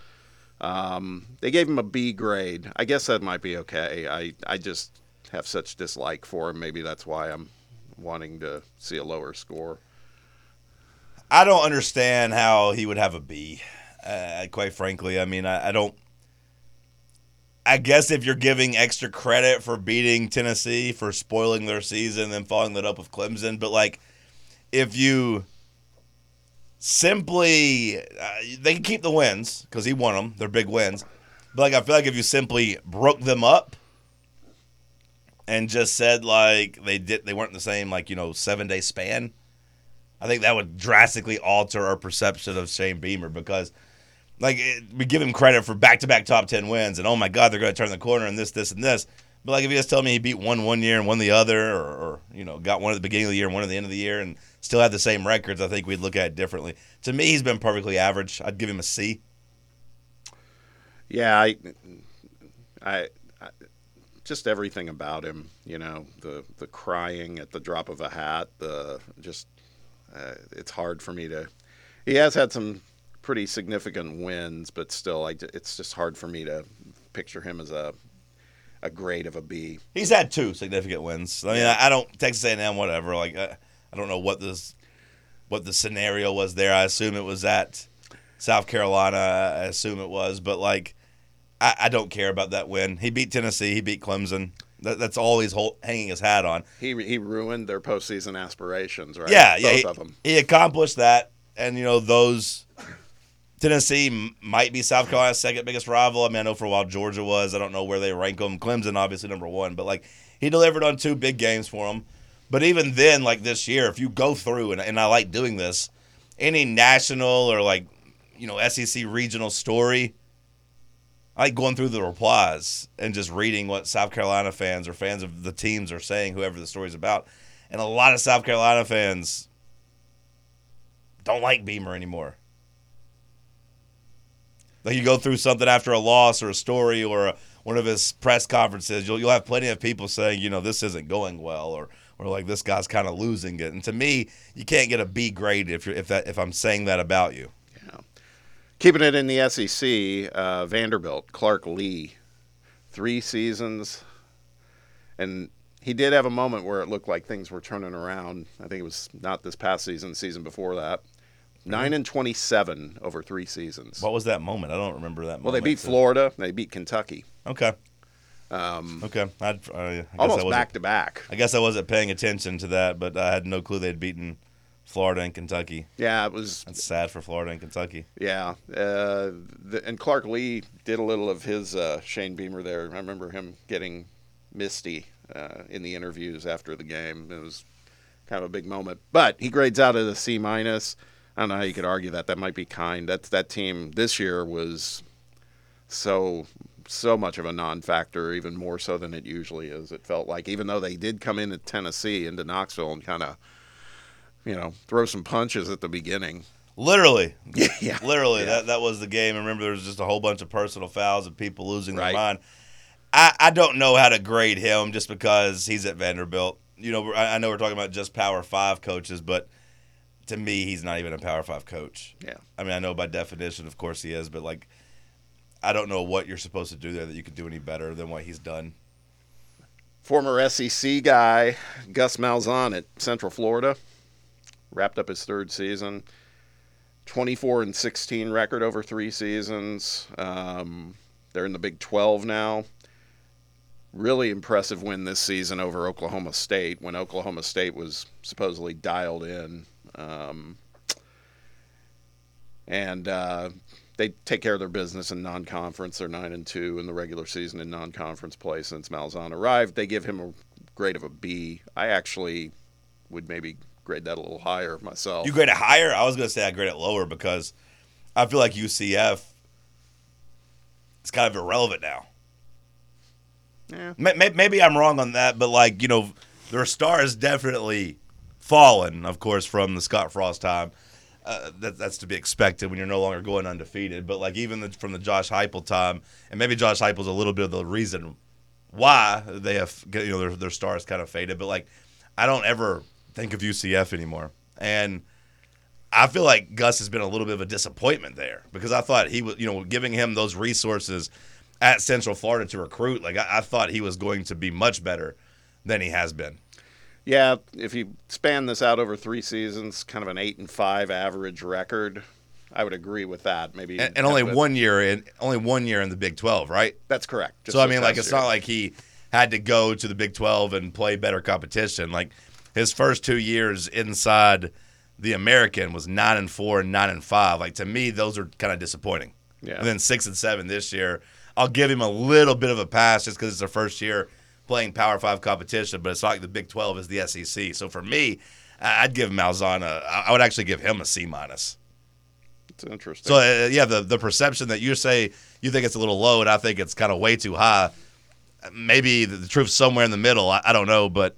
D: Um, they gave him a B grade. I guess that might be okay. I, I just have such dislike for him. Maybe that's why I'm wanting to see a lower score.
C: I don't understand how he would have a B. Uh, quite frankly, I mean, I, I don't. I guess if you're giving extra credit for beating Tennessee for spoiling their season, and following that up with Clemson, but like, if you simply, uh, they can keep the wins because he won them; they're big wins. But like, I feel like if you simply broke them up and just said like they did, they weren't the same like you know seven day span. I think that would drastically alter our perception of Shane Beamer because, like, it, we give him credit for back-to-back top ten wins, and oh my God, they're going to turn the corner and this, this, and this. But like, if you just tell me he beat one one year and won the other, or, or you know, got one at the beginning of the year and one at the end of the year, and still had the same records, I think we'd look at it differently. To me, he's been perfectly average. I'd give him a C.
D: Yeah, I, I, I just everything about him. You know, the the crying at the drop of a hat. The just, uh, it's hard for me to. He has had some pretty significant wins, but still, I, it's just hard for me to picture him as a a grade of a B.
C: He's had two significant wins. I mean, I, I don't Texas A&M, whatever. Like, I, I don't know what this, what the scenario was there. I assume it was at South Carolina. I assume it was, but like, I, I don't care about that win. He beat Tennessee. He beat Clemson. That, that's all he's hanging his hat on.
D: He he ruined their postseason aspirations, right?
C: Yeah,
D: both
C: yeah. He,
D: of them.
C: he accomplished that, and you know those. Tennessee might be South Carolina's second biggest rival. I mean, I know for a while Georgia was. I don't know where they rank them. Clemson, obviously number one, but like he delivered on two big games for them. But even then, like this year, if you go through and, and I like doing this, any national or like you know SEC regional story, I like going through the replies and just reading what South Carolina fans or fans of the teams are saying, whoever the story's about. And a lot of South Carolina fans don't like Beamer anymore. Like you go through something after a loss or a story or a, one of his press conferences, you'll you'll have plenty of people saying, you know, this isn't going well or or like this guy's kind of losing it. And to me, you can't get a B grade if you're if that if I'm saying that about you. Yeah.
D: Keeping it in the SEC, uh, Vanderbilt, Clark Lea, three seasons, and he did have a moment where it looked like things were turning around. I think it was not this past season, the season before that. Nine and twenty-seven over three seasons.
C: What was that moment? I don't remember that.
D: Well, they beat
C: So-
D: Florida. They beat Kentucky,
C: Okay. Um, okay. I'd, I guess I
D: almost back to back.
C: I guess I wasn't paying attention to that, but I had no clue they'd beaten Florida and Kentucky.
D: Yeah, it was.
C: That's sad for Florida and Kentucky.
D: Yeah, uh, the, and Clark Lea did a little of his uh, Shane Beamer there. I remember him getting misty uh, in the interviews after the game. It was kind of a big moment. But he grades out at a C minus. I don't know how you could argue that. That might be kind. That that team this year was so so much of a non-factor, even more so than it usually is. It felt like, even though they did come into Tennessee into Knoxville and kind of, you know, throw some punches at the beginning.
C: Literally,
D: yeah.
C: literally,
D: Yeah.
C: that that was the game. And remember, there was just a whole bunch of personal fouls and people losing
D: Right.
C: their mind. I, I don't know how to grade him just because he's at Vanderbilt. You know, I, I know we're talking about just Power Five coaches, but to me, he's not even a Power Five coach.
D: Yeah.
C: I mean, I know by definition, of course, he is, but like, I don't know what you're supposed to do there that you could do any better than what he's done.
D: Former SEC guy Gus Malzahn at Central Florida wrapped up his third season. 24 and 16 record over three seasons. Um, they're in the Big 12 now. Really impressive win this season over Oklahoma State when Oklahoma State was supposedly dialed in. Um, and uh, they take care of their business in non-conference. They're nine and two in the regular season in non-conference play since Malzahn arrived. They give him a grade of a B. I actually would maybe grade that a little higher myself.
C: You grade it higher? I was going to say I grade it lower because I feel like UCF is kind of irrelevant now.
D: Yeah.
C: May- may- Maybe I'm wrong on that, but like you know, their star is definitely fallen, of course, from the Scott Frost time. Uh, that, that's to be expected when you're no longer going undefeated. But like even the, from the Josh Heupel time, and maybe Josh Heupel's a little bit of the reason why they have you know their their stars kind of faded. But like I don't ever think of UCF anymore, and I feel like Gus has been a little bit of a disappointment there because I thought he was, you know, giving him those resources at Central Florida to recruit. Like I, I thought he was going to be much better than he has been.
D: Yeah, if you span this out over three seasons, kind of an eight and five average record, I would agree with that. Maybe
C: And, and only
D: with-
C: one year in only one year in the Big Twelve, right?
D: That's correct.
C: So I mean, like it's
D: year.
C: not like he had to go to the Big Twelve and play better competition. Like his first two years inside the American was nine and four and nine and five. Like to me, those are kind of disappointing.
D: Yeah.
C: And then six and seven this year. I'll give him a little bit of a pass just because it's their first year playing Power Five competition, but it's not like the Big Twelve is the SEC. So for me, I'd give Malzahn a. I would actually give him a C minus.
D: It's interesting.
C: So uh, yeah, the the perception that you say you think it's a little low, and I think it's kind of way too high. Maybe the, the truth's somewhere in the middle. I, I don't know, but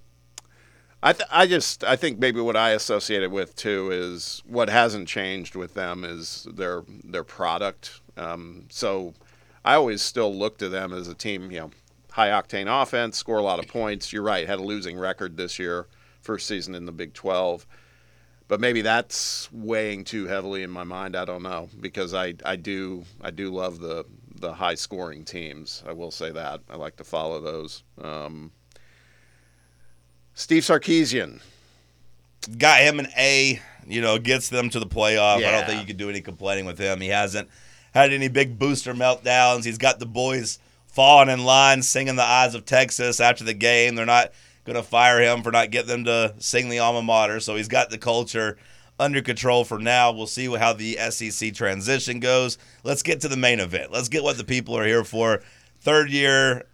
D: I th- I just I think maybe what I associate it with too is what hasn't changed with them is their their product. Um, so I always still look to them as a team, you know, high octane offense, score a lot of points. You're right, had a losing record this year, first season in the Big 12. But maybe that's weighing too heavily in my mind. I don't know because I, I do I do love the the high scoring teams. I will say that I like to follow those. Um, Steve Sarkisian,
C: got him an A. You know, gets them to the playoff. I don't think you could do any complaining with him. He hasn't had any big booster meltdowns. He's got the boys falling in line, singing the eyes of Texas after the game. They're not going to fire him for not getting them to sing the alma mater. So he's got the culture under control for now. We'll see how the SEC transition goes. Let's get to the main event. Let's get what the people are here for. Third year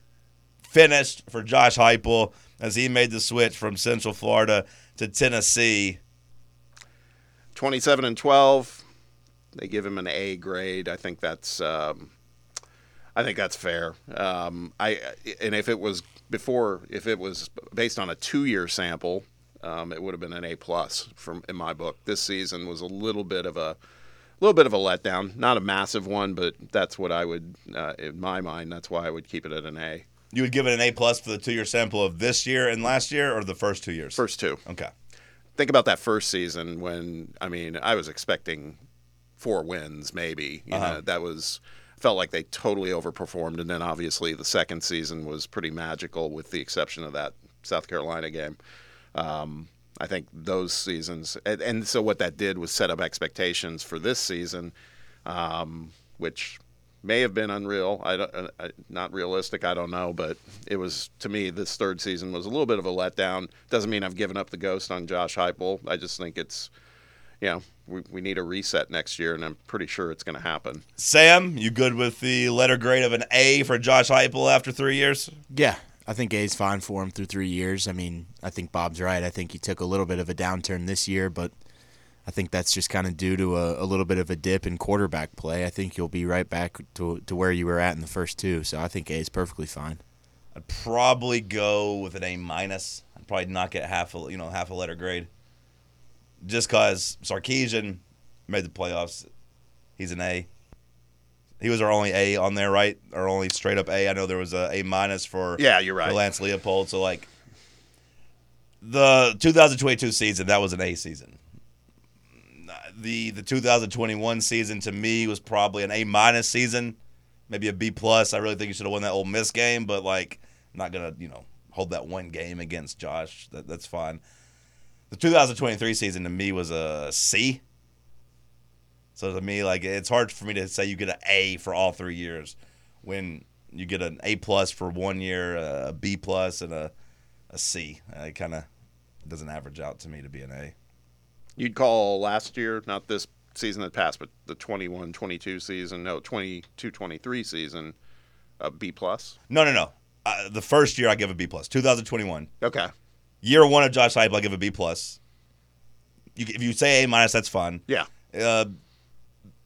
C: finished for Josh Heupel as he made the switch from Central Florida to Tennessee.
D: 27 and 12. They give him an A grade. I think that's um, I think that's fair. Um, I and if it was before, if it was based on a two-year sample, um, it would have been an A plus from in my book. This season was a little bit of a little bit of a letdown. Not a massive one, but that's what I would uh, in my mind. That's why I would keep it at an A.
C: You would give it an A plus for the two year sample of this year and last year, or the first two years?
D: First two.
C: Okay.
D: think about that first season when I mean I was expecting four wins maybe. You
C: Uh-huh.
D: know, that was felt like they totally overperformed, and then obviously the second season was pretty magical, with the exception of that South Carolina game. Um, I think those seasons, and, and so what that did was set up expectations for this season, um, which may have been unreal. I don't, uh, uh, not realistic. I don't know, but it was to me this third season was a little bit of a letdown. Doesn't mean I've given up the ghost on Josh Heupel. I just think it's, you know, we, we need a reset next year, and I'm pretty sure it's going to happen.
C: Sam, you good with the letter grade of an A for Josh Heupel after three years?
E: Yeah, I think A's fine for him through three years. I mean, I think Bob's right. I think he took a little bit of a downturn this year, but I think that's just kind of due to a, a little bit of a dip in quarterback play. I think you'll be right back to to where you were at in the first two. So I think A is perfectly fine.
C: I'd probably go with an A minus. I'd probably knock it half a you know half a letter grade. Just cause Sarkisian, made the playoffs. He's an A. He was our only A on there, right? Our only straight up A. I know there was a A minus for
D: Yeah, you're
C: for
D: right.
C: Lance Leopold. So like the 2022 season, that was an A season. The the 2021 season to me was probably an A minus season, maybe a B plus. I really think you should have won that Ole Miss game, but like I'm not gonna you know hold that one game against Josh. That, that's fine. The 2023 season to me was a C. So to me, like it's hard for me to say you get an A for all three years, when you get an A plus for one year, a B plus, and a a C. It kind of doesn't average out to me to be an A.
D: You'd call last year, not this season that passed, but the 21-22 season, no, 22-23 season, a B plus.
C: No, no, no. Uh, the first year I give a B plus. 2021
D: Okay.
C: Year one of Josh Heupel, I give a B plus. You, if you say A minus, that's fine.
D: Yeah.
C: Uh,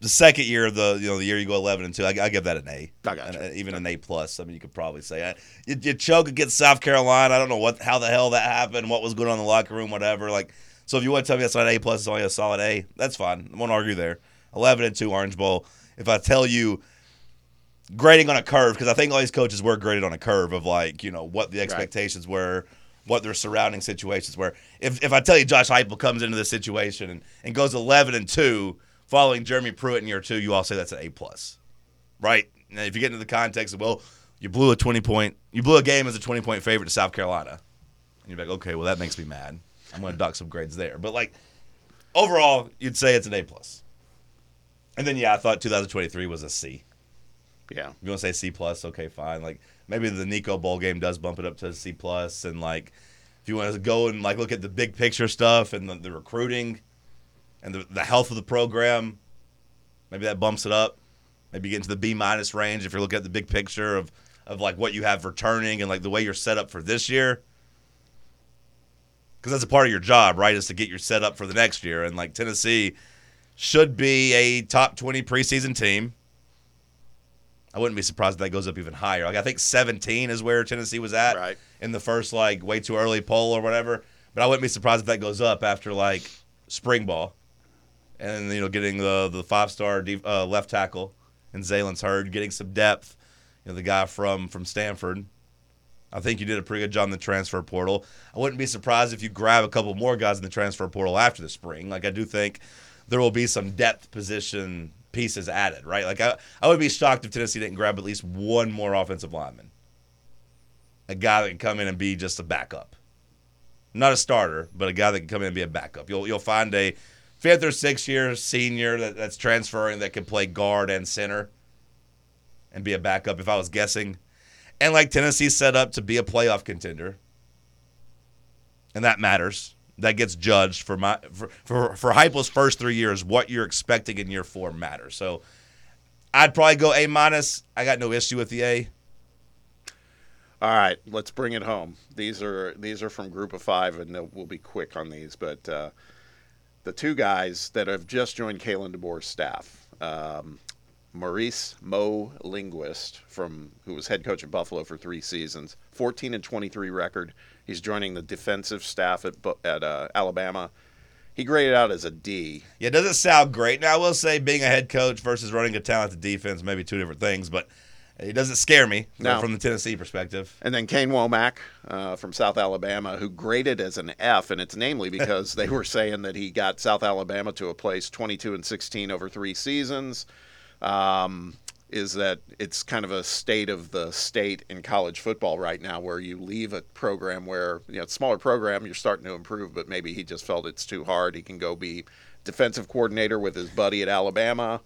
C: the second year of the you know the year you go 11 and two, I, I give that an A.
D: I gotcha.
C: And, uh, even an A plus. I mean, you could probably say I, you, you choke against South Carolina. I don't know what how the hell that happened, what was going on in the locker room, whatever. Like, so if you want to tell me that's not an A plus, it's only a solid A. That's fine. I won't argue there. 11 and two Orange Bowl. If I tell you grading on a curve, because I think all these coaches were graded on a curve of like you know what the expectations were. What their surrounding situations were. If, if I tell you Josh Heupel comes into this situation and, and goes eleven and two, following Jeremy Pruitt in year two, you all say that's an A plus, right? And if you get into the context of well, you blew a twenty point, you blew a game as a twenty point favorite to South Carolina, and you're like, okay, well that makes me mad. I'm going to dock some grades there, but like overall, you'd say it's an A plus. And then yeah, I thought 2023 was a C.
D: Yeah.
C: If you want to say C plus, okay, fine. Like maybe the Nico Bowl game does bump it up to C plus, and like if you want to go and like look at the big picture stuff and the, the recruiting and the, the health of the program, maybe that bumps it up. Maybe you get into the B minus range if you're looking at the big picture of of like what you have returning and like the way you're set up for this year. Because that's a part of your job, right? Is to get your set up for the next year. And like Tennessee should be a top 20 preseason team. I wouldn't be surprised if that goes up even higher. Like I think 17 is where Tennessee was at
D: Right.
C: in the first like way too early poll or whatever. But I wouldn't be surprised if that goes up after like spring ball, and you know getting the the five star uh, left tackle and Zalen's Hurd, getting some depth. You know the guy from from Stanford. I think you did a pretty good job in the transfer portal. I wouldn't be surprised if you grab a couple more guys in the transfer portal after the spring. Like I do think there will be some depth position pieces added, right? Like I, I would be shocked if Tennessee didn't grab at least one more offensive lineman. A guy that can come in and be just a backup. Not a starter, but a guy that can come in and be a backup. You'll you'll find a fifth or sixth year senior that, that's transferring that can play guard and center and be a backup if I was guessing. And like Tennessee set up to be a playoff contender. And that matters. That gets judged for my for for, for first three years. What you're expecting in year four matters. So I'd probably go A minus. I got no issue with the A.
D: All right, let's bring it home. These are these are from Group of Five, and we'll be quick on these. But uh, the two guys that have just joined Kalen DeBoer's staff, um, Maurice Mo Linguist, from who was head coach at Buffalo for three seasons, 14 and 23 record. He's joining the defensive staff at at uh, Alabama. He graded out as a D.
C: Yeah, it doesn't sound great. Now I will say being a head coach versus running a talented defense maybe two different things, but it doesn't scare me
D: No.
C: from the Tennessee perspective.
D: And then Kane Wommack uh, from South Alabama, who graded as an F, and it's namely because they were saying that he got South Alabama to a place 22 and 16 over three seasons. Um, is that it's kind of a state of the state in college football right now, where you leave a program where you know it's a smaller program, you're starting to improve, but maybe he just felt it's too hard. He can go be defensive coordinator with his buddy at Alabama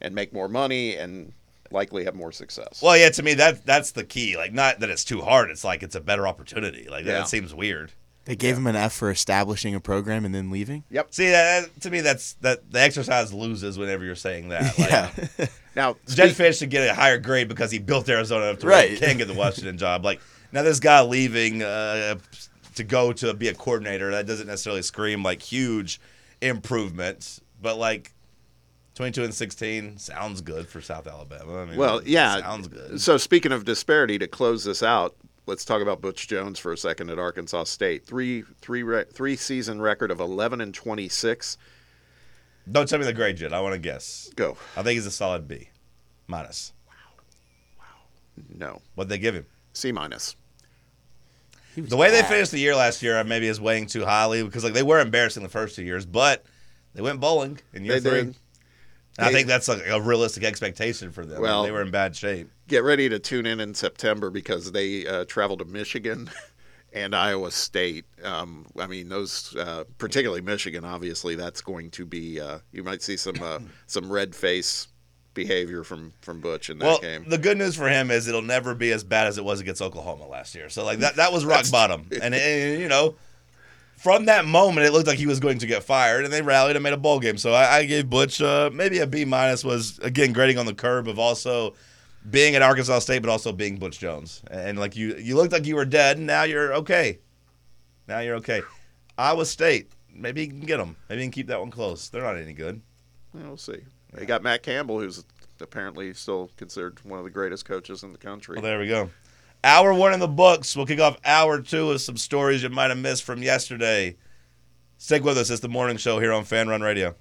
D: and make more money and likely have more success.
C: Well, yeah, to me that that's the key. Like not that it's too hard. It's like it's a better opportunity. Like
D: Yeah.
C: that seems weird.
E: They gave him an F for establishing a program and then leaving.
D: Yep.
C: See, that, that- to me that's that the exercise loses whenever you're saying that. Like,
E: Yeah.
D: Now,
C: Jedd
D: speak-
C: Fisch should get a higher grade because he built Arizona up to where he
E: Right.
C: can get the Washington job. Like now, this guy leaving uh, to go to be a coordinator that doesn't necessarily scream like huge improvement, but like twenty-two and sixteen sounds good for South Alabama. I mean,
D: Well, yeah.
C: sounds good.
D: So speaking of disparity, to close this out, let's talk about Butch Jones for a second at Arkansas State. Three three re- three season record of eleven and twenty six.
C: Don't tell me the grade yet. I want to guess.
D: Go.
C: I think he's a solid B, minus. Wow. Wow.
D: No.
C: What they give him?
D: C minus.
C: The way they finished the year last year, maybe is weighing too highly because like they were embarrassing the first two years, but they went bowling in year
D: They
C: three.
D: did.
C: I think that's like a realistic expectation for them.
D: Well-
C: they were in bad shape.
D: Get ready to tune in in September because they uh, travel to Michigan and Iowa State. Um, I mean, those, uh, particularly Michigan, obviously, that's going to be. Uh, you might see some uh, some red face behavior from from Butch in that
C: Well,
D: game.
C: the good news for him is it'll never be as bad as it was against Oklahoma last year. So like that that was rock bottom, and, and you know. From that moment, it looked like he was going to get fired, and they rallied and made a bowl game. So I, I gave Butch uh, maybe a B minus. Was again grading on the curb of also being at Arkansas State, but also being Butch Jones. And like you, you looked like you were dead, and now you're okay. Now you're okay. Iowa State, maybe you can get them. Maybe you can keep that one close. They're not any good.
D: Yeah, we'll see. They got Matt Campbell, who's apparently still considered one of the greatest coaches in the country.
C: Well, there we go. Hour one in the books. We'll kick off hour two with some stories you might have missed from yesterday. Stick with us. It's the morning show here on Fan Run Radio.